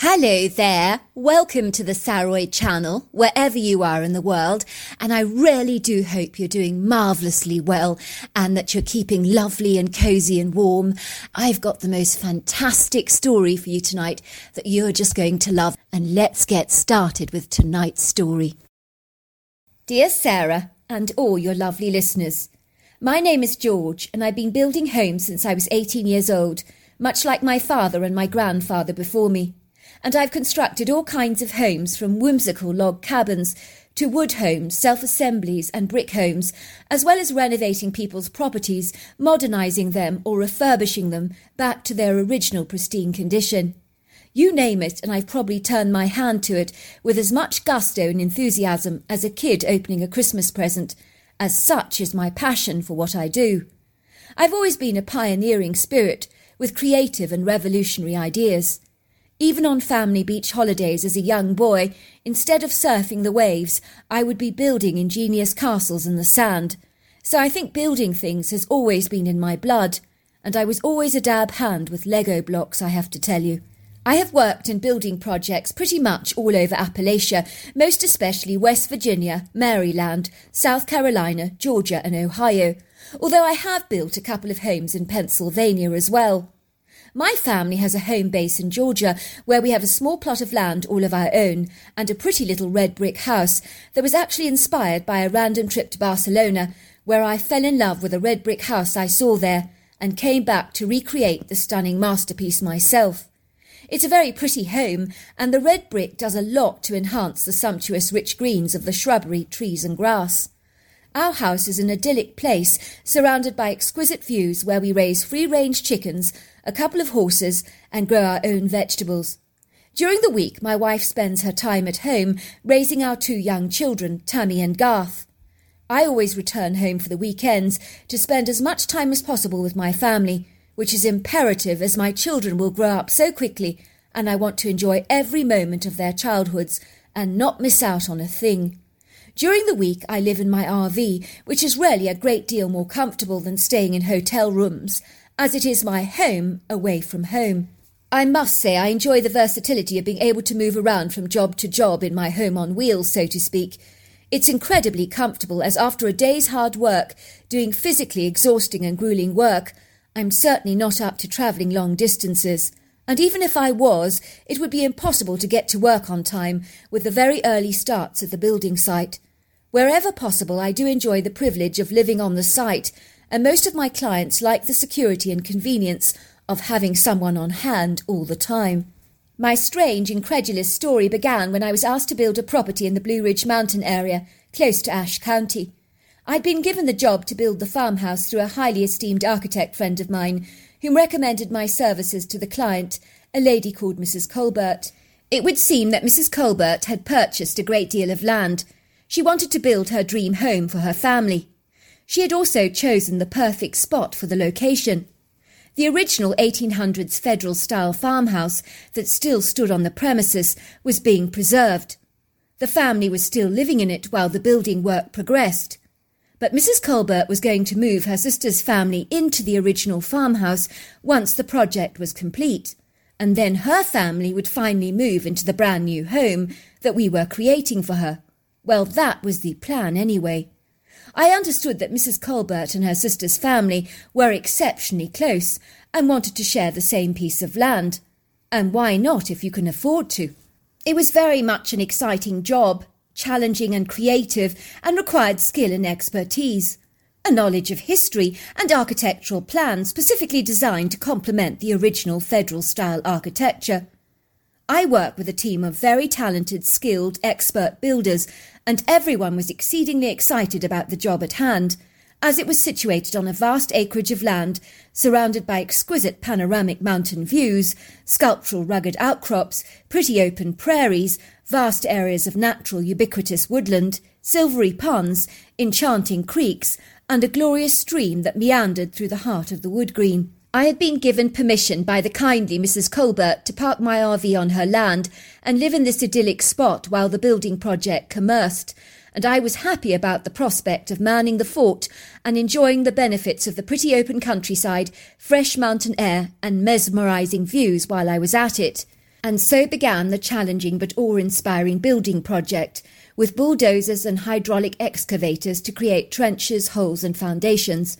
Hello there. Welcome to the Saroy channel, wherever you are in the world. And I really do hope you're doing marvellously well and that you're keeping lovely and cozy and warm. I've got the most fantastic story for you tonight that you're just going to love. And let's get started with tonight's story. Dear Sarah and all your lovely listeners, my name is George and I've been building homes since I was 18 years old, much like my father and my grandfather before me and I've constructed all kinds of homes from whimsical log cabins to wood homes, self assemblies, and brick homes, as well as renovating people's properties, modernising them or refurbishing them back to their original pristine condition. You name it, and I've probably turned my hand to it with as much gusto and enthusiasm as a kid opening a Christmas present, as such is my passion for what I do. I've always been a pioneering spirit with creative and revolutionary ideas. Even on family beach holidays as a young boy, instead of surfing the waves, I would be building ingenious castles in the sand. So I think building things has always been in my blood, and I was always a dab hand with Lego blocks, I have to tell you. I have worked in building projects pretty much all over Appalachia, most especially West Virginia, Maryland, South Carolina, Georgia, and Ohio, although I have built a couple of homes in Pennsylvania as well. My family has a home base in Georgia where we have a small plot of land all of our own and a pretty little red brick house that was actually inspired by a random trip to Barcelona where I fell in love with a red brick house I saw there and came back to recreate the stunning masterpiece myself. It's a very pretty home, and the red brick does a lot to enhance the sumptuous rich greens of the shrubbery, trees, and grass. Our house is an idyllic place surrounded by exquisite views where we raise free range chickens, a couple of horses, and grow our own vegetables. During the week, my wife spends her time at home raising our two young children, Tammy and Garth. I always return home for the weekends to spend as much time as possible with my family, which is imperative as my children will grow up so quickly and I want to enjoy every moment of their childhoods and not miss out on a thing. During the week, I live in my RV, which is really a great deal more comfortable than staying in hotel rooms, as it is my home away from home. I must say I enjoy the versatility of being able to move around from job to job in my home on wheels, so to speak. It's incredibly comfortable as after a day's hard work, doing physically exhausting and grueling work, I'm certainly not up to travelling long distances. And even if I was, it would be impossible to get to work on time with the very early starts at the building site. Wherever possible, I do enjoy the privilege of living on the site, and most of my clients like the security and convenience of having someone on hand all the time. My strange, incredulous story began when I was asked to build a property in the Blue Ridge Mountain area, close to Ashe County. I'd been given the job to build the farmhouse through a highly esteemed architect friend of mine, whom recommended my services to the client, a lady called Mrs. Colbert. It would seem that Mrs. Colbert had purchased a great deal of land, she wanted to build her dream home for her family. She had also chosen the perfect spot for the location. The original 1800s federal style farmhouse that still stood on the premises was being preserved. The family was still living in it while the building work progressed. But Mrs. Colbert was going to move her sister's family into the original farmhouse once the project was complete, and then her family would finally move into the brand new home that we were creating for her. Well, that was the plan anyway. I understood that Mrs. Colbert and her sister's family were exceptionally close and wanted to share the same piece of land. And why not if you can afford to? It was very much an exciting job, challenging and creative, and required skill and expertise. A knowledge of history and architectural plans specifically designed to complement the original federal style architecture. I work with a team of very talented, skilled, expert builders and everyone was exceedingly excited about the job at hand, as it was situated on a vast acreage of land surrounded by exquisite panoramic mountain views, sculptural rugged outcrops, pretty open prairies, vast areas of natural ubiquitous woodland, silvery ponds, enchanting creeks, and a glorious stream that meandered through the heart of the wood green. I had been given permission by the kindly Mrs. Colbert to park my RV on her land and live in this idyllic spot while the building project commenced, and I was happy about the prospect of manning the fort and enjoying the benefits of the pretty open countryside, fresh mountain air, and mesmerising views while I was at it. And so began the challenging but awe inspiring building project, with bulldozers and hydraulic excavators to create trenches, holes, and foundations.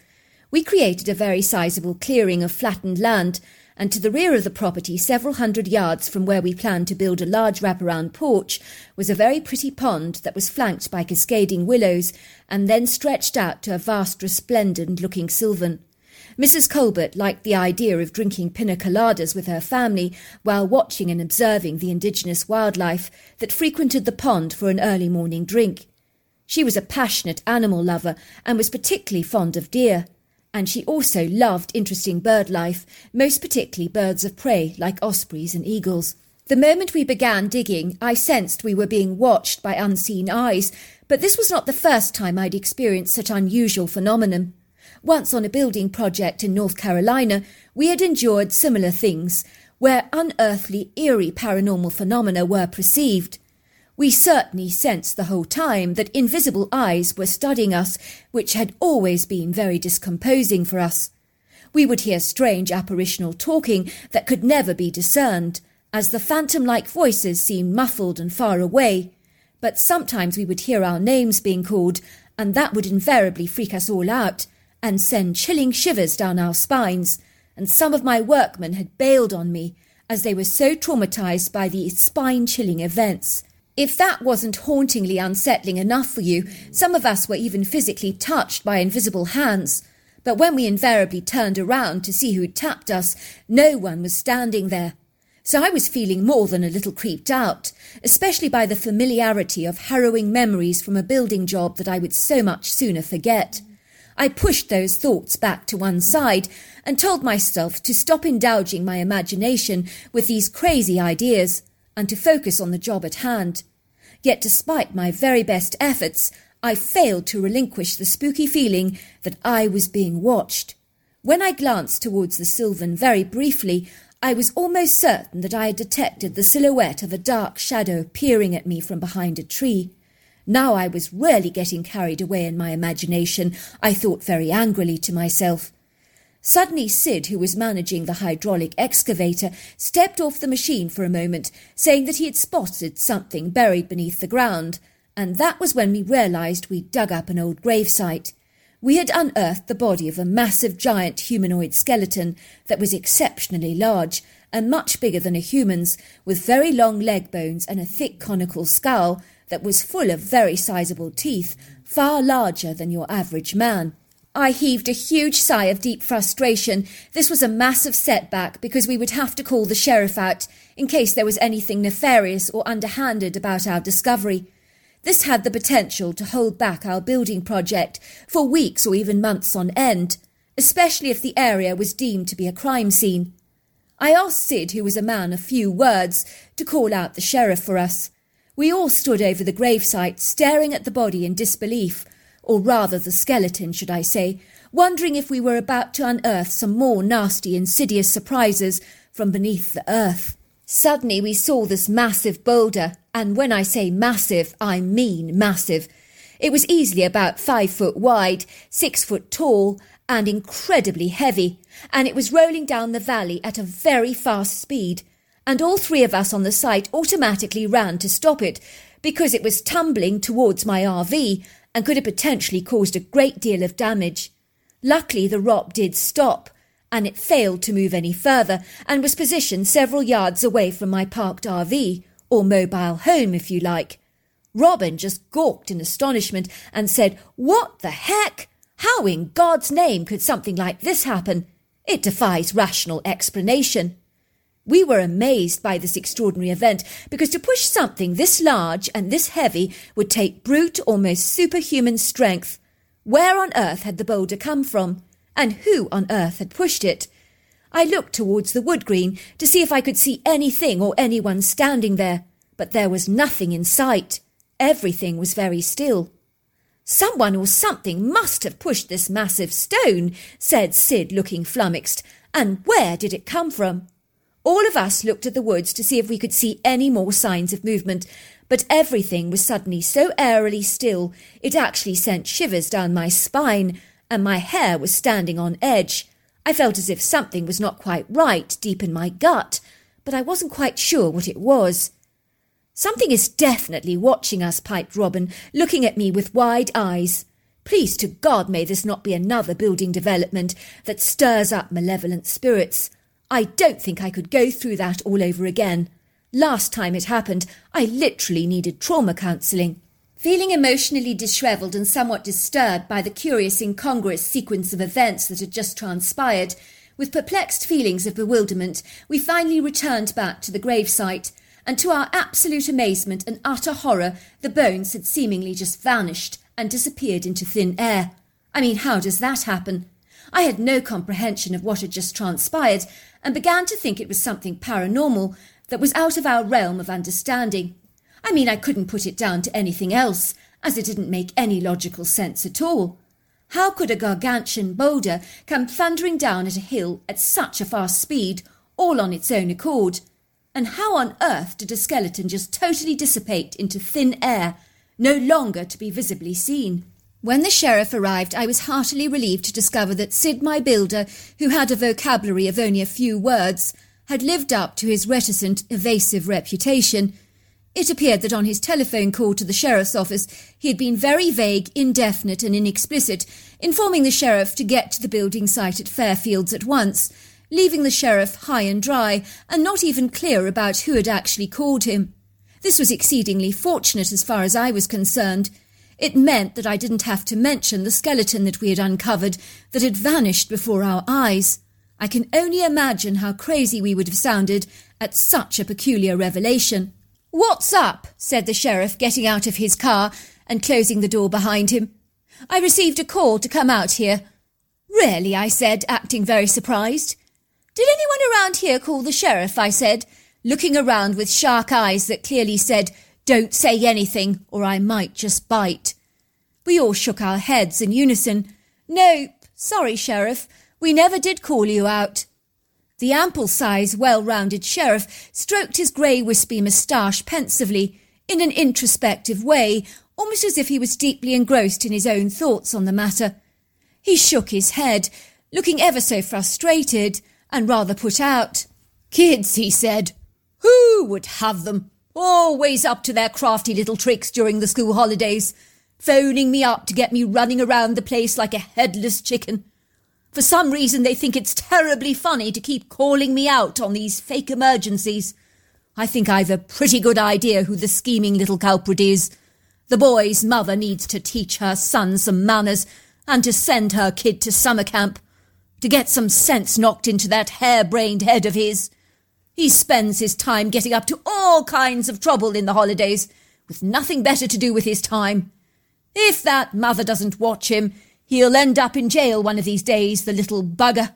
We created a very sizable clearing of flattened land, and to the rear of the property, several hundred yards from where we planned to build a large wraparound porch, was a very pretty pond that was flanked by cascading willows and then stretched out to a vast resplendent looking sylvan. Mrs. Colbert liked the idea of drinking pina coladas with her family while watching and observing the indigenous wildlife that frequented the pond for an early morning drink. She was a passionate animal lover and was particularly fond of deer, and she also loved interesting bird life, most particularly birds of prey like ospreys and eagles. The moment we began digging, I sensed we were being watched by unseen eyes, but this was not the first time I'd experienced such unusual phenomenon. Once on a building project in North Carolina, we had endured similar things, where unearthly, eerie paranormal phenomena were perceived. We certainly sensed the whole time that invisible eyes were studying us, which had always been very discomposing for us. We would hear strange apparitional talking that could never be discerned, as the phantom like voices seemed muffled and far away. But sometimes we would hear our names being called, and that would invariably freak us all out, and send chilling shivers down our spines, and some of my workmen had bailed on me as they were so traumatized by the spine chilling events. If that wasn't hauntingly unsettling enough for you, some of us were even physically touched by invisible hands. But when we invariably turned around to see who'd tapped us, no one was standing there. So I was feeling more than a little creeped out, especially by the familiarity of harrowing memories from a building job that I would so much sooner forget. I pushed those thoughts back to one side and told myself to stop indulging my imagination with these crazy ideas and to focus on the job at hand. Yet, despite my very best efforts, I failed to relinquish the spooky feeling that I was being watched. When I glanced towards the sylvan very briefly, I was almost certain that I had detected the silhouette of a dark shadow peering at me from behind a tree. Now I was really getting carried away in my imagination, I thought very angrily to myself. Suddenly, Sid, who was managing the hydraulic excavator, stepped off the machine for a moment, saying that he had spotted something buried beneath the ground, and that was when we realized we'd dug up an old gravesite. We had unearthed the body of a massive giant humanoid skeleton that was exceptionally large and much bigger than a human's, with very long leg bones and a thick conical skull that was full of very sizable teeth, far larger than your average man. I heaved a huge sigh of deep frustration. This was a massive setback because we would have to call the sheriff out in case there was anything nefarious or underhanded about our discovery. This had the potential to hold back our building project for weeks or even months on end, especially if the area was deemed to be a crime scene. I asked Sid, who was a man of few words, to call out the sheriff for us. We all stood over the gravesite, staring at the body in disbelief, or rather the skeleton, should I say, wondering if we were about to unearth some more nasty, insidious surprises from beneath the earth. Suddenly we saw this massive boulder, and when I say massive, I mean massive. It was easily about five foot wide, six foot tall, and incredibly heavy, and it was rolling down the valley at a very fast speed and all three of us on the site automatically ran to stop it because it was tumbling towards my RV and could have potentially caused a great deal of damage. Luckily, the rock did stop, and it failed to move any further and was positioned several yards away from my parked RV, or mobile home, if you like. Robin just gawked in astonishment and said, What the heck? How in God's name could something like this happen? It defies rational explanation. We were amazed by this extraordinary event because to push something this large and this heavy would take brute, almost superhuman strength. Where on earth had the boulder come from? And who on earth had pushed it? I looked towards the wood green to see if I could see anything or anyone standing there, but there was nothing in sight. Everything was very still. Someone or something must have pushed this massive stone, said Sid, looking flummoxed. And where did it come from? All of us looked at the woods to see if we could see any more signs of movement, but everything was suddenly so airily still it actually sent shivers down my spine, and my hair was standing on edge. I felt as if something was not quite right deep in my gut, but I wasn't quite sure what it was. Something is definitely watching us, piped Robin, looking at me with wide eyes. Please to God may this not be another building development that stirs up malevolent spirits. I don't think I could go through that all over again. Last time it happened, I literally needed trauma counselling. Feeling emotionally dishevelled and somewhat disturbed by the curious incongruous sequence of events that had just transpired, with perplexed feelings of bewilderment, we finally returned back to the gravesite, and to our absolute amazement and utter horror, the bones had seemingly just vanished and disappeared into thin air. I mean, how does that happen? I had no comprehension of what had just transpired, and began to think it was something paranormal that was out of our realm of understanding. I mean, I couldn't put it down to anything else, as it didn't make any logical sense at all. How could a gargantuan boulder come thundering down at a hill at such a fast speed, all on its own accord? And how on earth did a skeleton just totally dissipate into thin air, no longer to be visibly seen? When the sheriff arrived, I was heartily relieved to discover that Sid, my builder, who had a vocabulary of only a few words, had lived up to his reticent, evasive reputation it appeared that on his telephone call to the sheriff's office, he had been very vague, indefinite, and inexplicit, informing the sheriff to get to the building site at Fairfields at once, leaving the sheriff high and dry, and not even clear about who had actually called him. This was exceedingly fortunate as far as I was concerned. It meant that I didn't have to mention the skeleton that we had uncovered that had vanished before our eyes. I can only imagine how crazy we would have sounded at such a peculiar revelation. What's up? said the sheriff, getting out of his car and closing the door behind him. I received a call to come out here. Really, I said, acting very surprised. Did anyone around here call the sheriff? I said, looking around with shark eyes that clearly said, Don't say anything, or I might just bite. We all shook our heads in unison. Nope, sorry, Sheriff, we never did call you out. The ample-sized, well-rounded sheriff stroked his grey wispy moustache pensively, in an introspective way, almost as if he was deeply engrossed in his own thoughts on the matter. He shook his head, looking ever so frustrated and rather put out. Kids, he said. Who would have them? Always up to their crafty little tricks during the school holidays, phoning me up to get me running around the place like a headless chicken. For some reason, they think it's terribly funny to keep calling me out on these fake emergencies. I think I've a pretty good idea who the scheming little culprit is. The boy's mother needs to teach her son some manners and to send her kid to summer camp to get some sense knocked into that harebrained head of his. He spends his time getting up to all kinds of trouble in the holidays, with nothing better to do with his time. If that mother doesn't watch him, He'll end up in jail one of these days, the little bugger.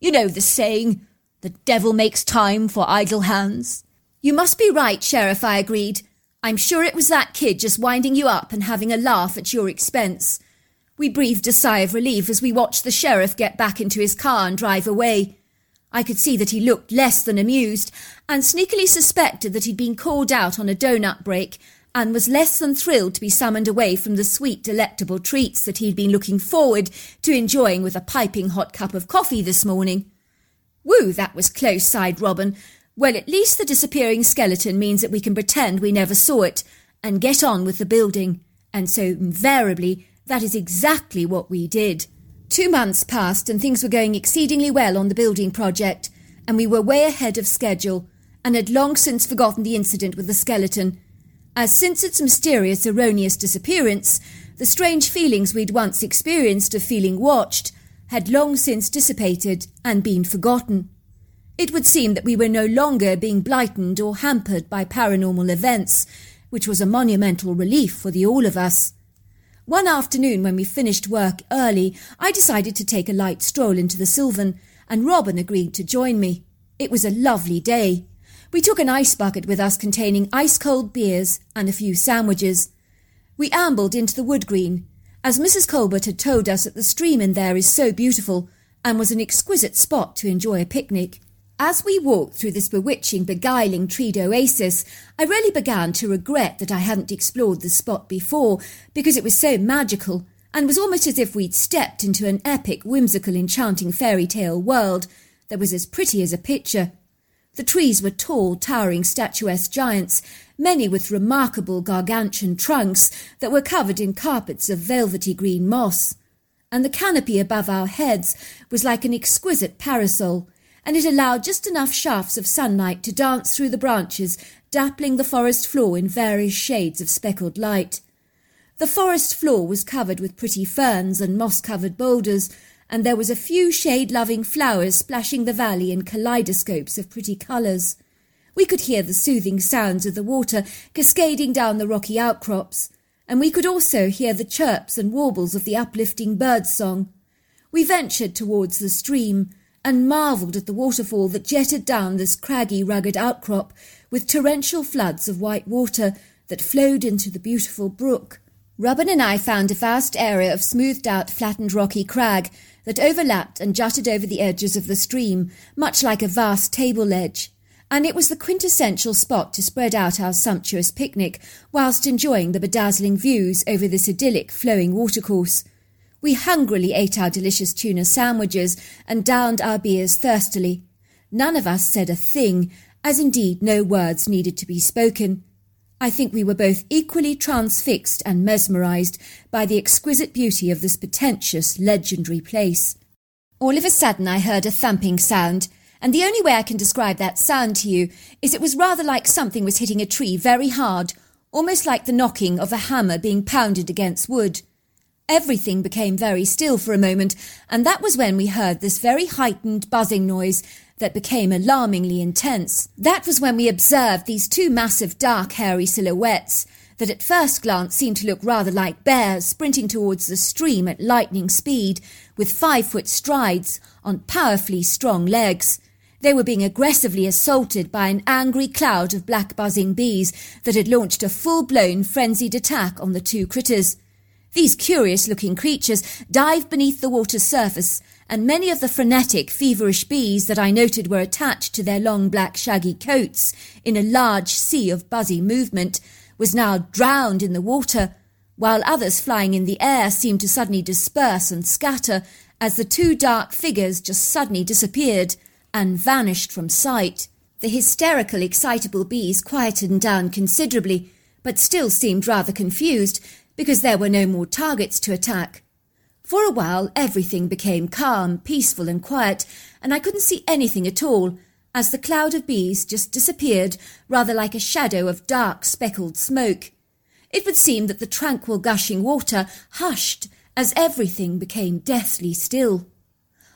You know the saying, the devil makes time for idle hands. You must be right, Sheriff, I agreed. I'm sure it was that kid just winding you up and having a laugh at your expense. We breathed a sigh of relief as we watched the sheriff get back into his car and drive away. I could see that he looked less than amused, and sneakily suspected that he'd been called out on a donut break and was less than thrilled to be summoned away from the sweet, delectable treats that he'd been looking forward to enjoying with a piping hot cup of coffee this morning. Woo, that was close, sighed Robin. Well, at least the disappearing skeleton means that we can pretend we never saw it and get on with the building. And so, invariably, that is exactly what we did. Two months passed and things were going exceedingly well on the building project, and we were way ahead of schedule and had long since forgotten the incident with the skeleton as since its mysterious erroneous disappearance, the strange feelings we'd once experienced of feeling watched had long since dissipated and been forgotten. It would seem that we were no longer being blighted or hampered by paranormal events, which was a monumental relief for the all of us. One afternoon, when we finished work early, I decided to take a light stroll into the Sylvan, and Robin agreed to join me. It was a lovely day. We took an ice bucket with us containing ice cold beers and a few sandwiches. We ambled into the wood green, as Mrs. Colbert had told us that the stream in there is so beautiful and was an exquisite spot to enjoy a picnic. As we walked through this bewitching, beguiling treed oasis, I really began to regret that I hadn't explored the spot before, because it was so magical, and was almost as if we'd stepped into an epic, whimsical, enchanting fairy tale world that was as pretty as a picture. The trees were tall, towering, statuesque giants, many with remarkable gargantuan trunks that were covered in carpets of velvety green moss. And the canopy above our heads was like an exquisite parasol, and it allowed just enough shafts of sunlight to dance through the branches, dappling the forest floor in various shades of speckled light. The forest floor was covered with pretty ferns and moss-covered boulders, and there was a few shade-loving flowers splashing the valley in kaleidoscopes of pretty colours. We could hear the soothing sounds of the water cascading down the rocky outcrops, and we could also hear the chirps and warbles of the uplifting bird song. We ventured towards the stream and marvelled at the waterfall that jetted down this craggy, rugged outcrop with torrential floods of white water that flowed into the beautiful brook. Robin and I found a vast area of smoothed out, flattened rocky crag that overlapped and jutted over the edges of the stream, much like a vast table ledge, and it was the quintessential spot to spread out our sumptuous picnic whilst enjoying the bedazzling views over this idyllic flowing watercourse. We hungrily ate our delicious tuna sandwiches and downed our beers thirstily. None of us said a thing, as indeed no words needed to be spoken. I think we were both equally transfixed and mesmerized by the exquisite beauty of this pretentious, legendary place. All of a sudden I heard a thumping sound, and the only way I can describe that sound to you is it was rather like something was hitting a tree very hard, almost like the knocking of a hammer being pounded against wood. Everything became very still for a moment, and that was when we heard this very heightened buzzing noise that became alarmingly intense. That was when we observed these two massive dark hairy silhouettes that at first glance seemed to look rather like bears sprinting towards the stream at lightning speed with five foot strides on powerfully strong legs. They were being aggressively assaulted by an angry cloud of black buzzing bees that had launched a full blown frenzied attack on the two critters. These curious looking creatures dived beneath the water's surface and many of the frenetic, feverish bees that I noted were attached to their long black shaggy coats in a large sea of buzzy movement was now drowned in the water, while others flying in the air seemed to suddenly disperse and scatter as the two dark figures just suddenly disappeared and vanished from sight. The hysterical, excitable bees quieted down considerably, but still seemed rather confused because there were no more targets to attack. For a while, everything became calm, peaceful, and quiet, and I couldn't see anything at all, as the cloud of bees just disappeared, rather like a shadow of dark, speckled smoke. It would seem that the tranquil, gushing water hushed as everything became deathly still.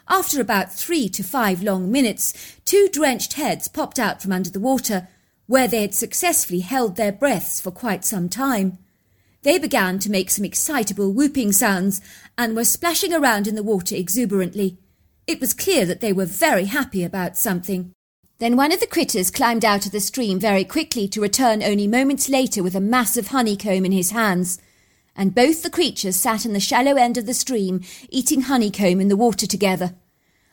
After about three to five long minutes, two drenched heads popped out from under the water, where they had successfully held their breaths for quite some time. They began to make some excitable whooping sounds and were splashing around in the water exuberantly. It was clear that they were very happy about something. Then one of the critters climbed out of the stream very quickly to return only moments later with a massive honeycomb in his hands. And both the creatures sat in the shallow end of the stream, eating honeycomb in the water together.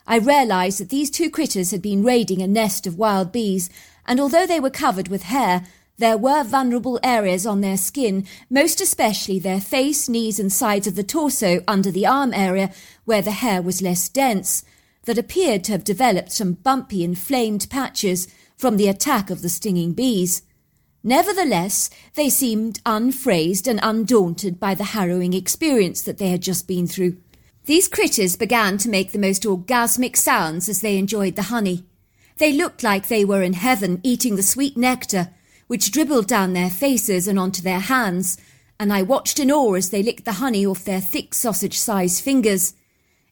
I realized that these two critters had been raiding a nest of wild bees, and although they were covered with hair, there were vulnerable areas on their skin, most especially their face, knees, and sides of the torso under the arm area, where the hair was less dense, that appeared to have developed some bumpy, inflamed patches from the attack of the stinging bees. Nevertheless, they seemed unfrazed and undaunted by the harrowing experience that they had just been through. These critters began to make the most orgasmic sounds as they enjoyed the honey. They looked like they were in heaven eating the sweet nectar which dribbled down their faces and onto their hands, and I watched in awe as they licked the honey off their thick sausage-sized fingers.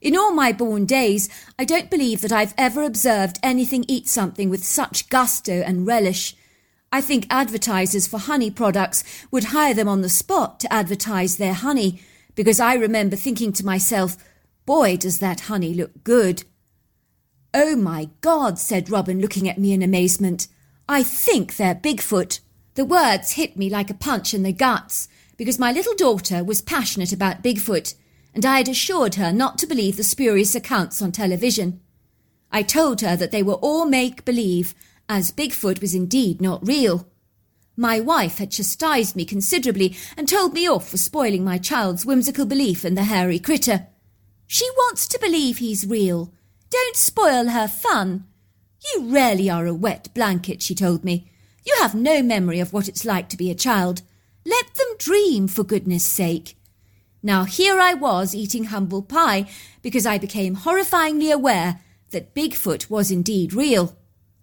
In all my born days, I don't believe that I've ever observed anything eat something with such gusto and relish. I think advertisers for honey products would hire them on the spot to advertise their honey, because I remember thinking to myself, boy, does that honey look good. Oh my God, said Robin, looking at me in amazement. I think they're Bigfoot. The words hit me like a punch in the guts because my little daughter was passionate about Bigfoot and I had assured her not to believe the spurious accounts on television. I told her that they were all make believe, as Bigfoot was indeed not real. My wife had chastised me considerably and told me off for spoiling my child's whimsical belief in the hairy critter. She wants to believe he's real. Don't spoil her fun. You really are a wet blanket, she told me. You have no memory of what it's like to be a child. Let them dream, for goodness sake. Now here I was eating humble pie because I became horrifyingly aware that Bigfoot was indeed real.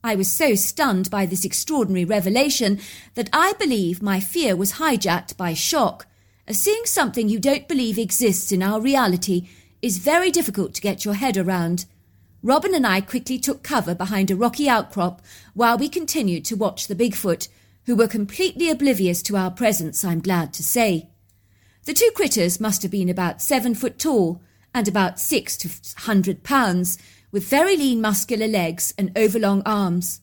I was so stunned by this extraordinary revelation that I believe my fear was hijacked by shock, as seeing something you don't believe exists in our reality is very difficult to get your head around. Robin and I quickly took cover behind a rocky outcrop while we continued to watch the Bigfoot, who were completely oblivious to our presence, I'm glad to say. The two critters must have been about seven foot tall and about six to hundred pounds, with very lean muscular legs and overlong arms.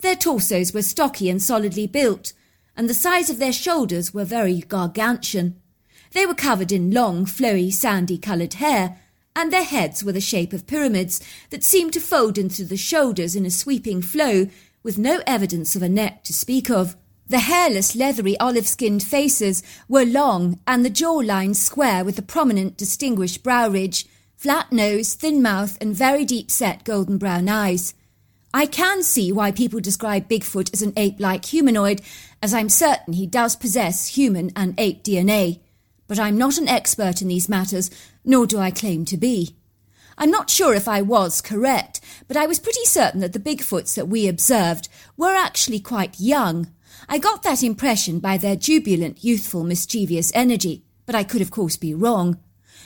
Their torsos were stocky and solidly built, and the size of their shoulders were very gargantuan. They were covered in long, flowy, sandy coloured hair, and their heads were the shape of pyramids that seemed to fold into the shoulders in a sweeping flow, with no evidence of a neck to speak of. The hairless, leathery, olive skinned faces were long, and the jawline square with a prominent, distinguished brow ridge, flat nose, thin mouth, and very deep set golden brown eyes. I can see why people describe Bigfoot as an ape like humanoid, as I'm certain he does possess human and ape DNA. But I'm not an expert in these matters, nor do I claim to be. I'm not sure if I was correct, but I was pretty certain that the Bigfoots that we observed were actually quite young. I got that impression by their jubilant, youthful, mischievous energy, but I could of course be wrong.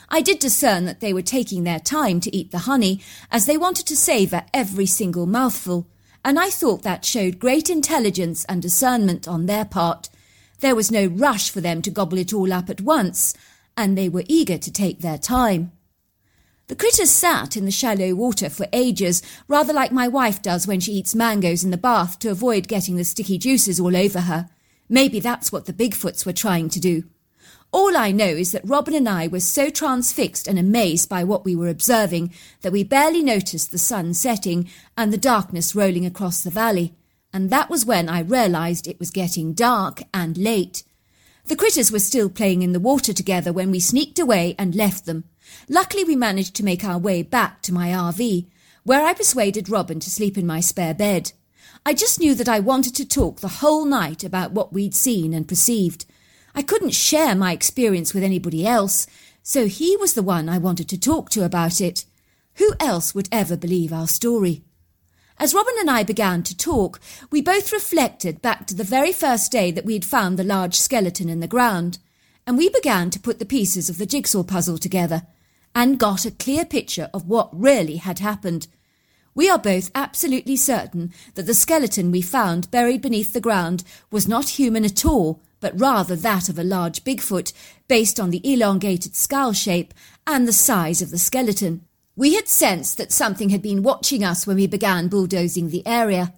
I did discern that they were taking their time to eat the honey, as they wanted to savour every single mouthful, and I thought that showed great intelligence and discernment on their part. There was no rush for them to gobble it all up at once, and they were eager to take their time. The critters sat in the shallow water for ages, rather like my wife does when she eats mangoes in the bath to avoid getting the sticky juices all over her. Maybe that's what the Bigfoots were trying to do. All I know is that Robin and I were so transfixed and amazed by what we were observing that we barely noticed the sun setting and the darkness rolling across the valley, and that was when I realised it was getting dark and late. The critters were still playing in the water together when we sneaked away and left them. Luckily, we managed to make our way back to my RV, where I persuaded Robin to sleep in my spare bed. I just knew that I wanted to talk the whole night about what we'd seen and perceived. I couldn't share my experience with anybody else, so he was the one I wanted to talk to about it. Who else would ever believe our story? As Robin and I began to talk, we both reflected back to the very first day that we had found the large skeleton in the ground, and we began to put the pieces of the jigsaw puzzle together, and got a clear picture of what really had happened. We are both absolutely certain that the skeleton we found buried beneath the ground was not human at all, but rather that of a large Bigfoot, based on the elongated skull shape and the size of the skeleton. We had sensed that something had been watching us when we began bulldozing the area.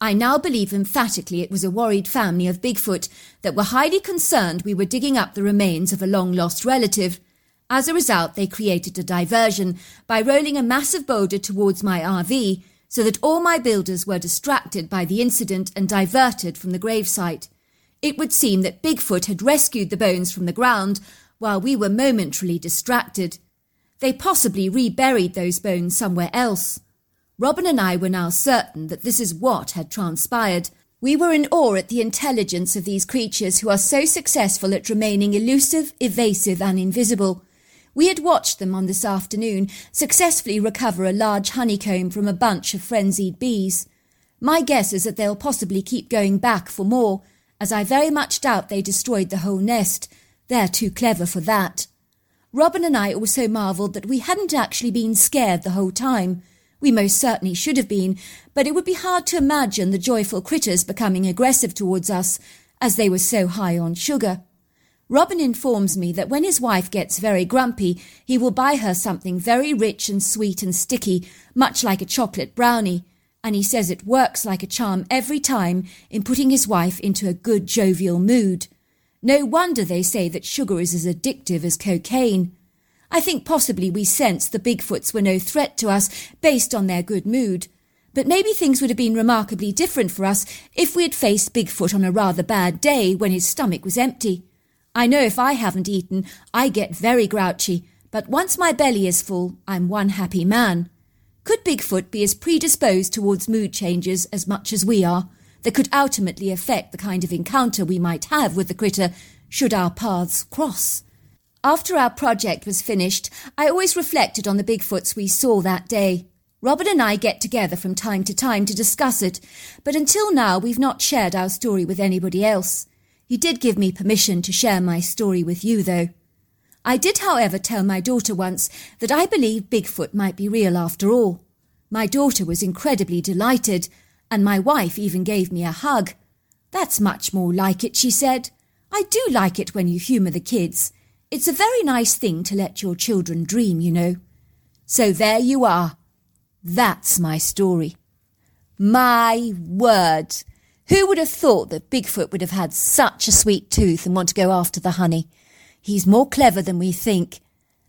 I now believe emphatically it was a worried family of Bigfoot that were highly concerned we were digging up the remains of a long lost relative. As a result, they created a diversion by rolling a massive boulder towards my RV so that all my builders were distracted by the incident and diverted from the gravesite. It would seem that Bigfoot had rescued the bones from the ground while we were momentarily distracted. They possibly reburied those bones somewhere else. Robin and I were now certain that this is what had transpired. We were in awe at the intelligence of these creatures who are so successful at remaining elusive, evasive, and invisible. We had watched them on this afternoon successfully recover a large honeycomb from a bunch of frenzied bees. My guess is that they'll possibly keep going back for more, as I very much doubt they destroyed the whole nest. They're too clever for that. Robin and I also marvelled that we hadn't actually been scared the whole time. We most certainly should have been, but it would be hard to imagine the joyful critters becoming aggressive towards us, as they were so high on sugar. Robin informs me that when his wife gets very grumpy, he will buy her something very rich and sweet and sticky, much like a chocolate brownie, and he says it works like a charm every time in putting his wife into a good jovial mood. No wonder they say that sugar is as addictive as cocaine. I think possibly we sensed the Bigfoots were no threat to us based on their good mood. But maybe things would have been remarkably different for us if we had faced Bigfoot on a rather bad day when his stomach was empty. I know if I haven't eaten, I get very grouchy, but once my belly is full, I'm one happy man. Could Bigfoot be as predisposed towards mood changes as much as we are that could ultimately affect the kind of encounter we might have with the critter should our paths cross? After our project was finished, I always reflected on the Bigfoots we saw that day. Robert and I get together from time to time to discuss it, but until now we've not shared our story with anybody else. He did give me permission to share my story with you, though. I did, however, tell my daughter once that I believe Bigfoot might be real after all. My daughter was incredibly delighted, and my wife even gave me a hug. That's much more like it, she said. I do like it when you humour the kids. It's a very nice thing to let your children dream, you know. So there you are. That's my story. My word! Who would have thought that Bigfoot would have had such a sweet tooth and want to go after the honey? He's more clever than we think.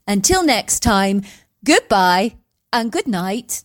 Until next time, goodbye and good night.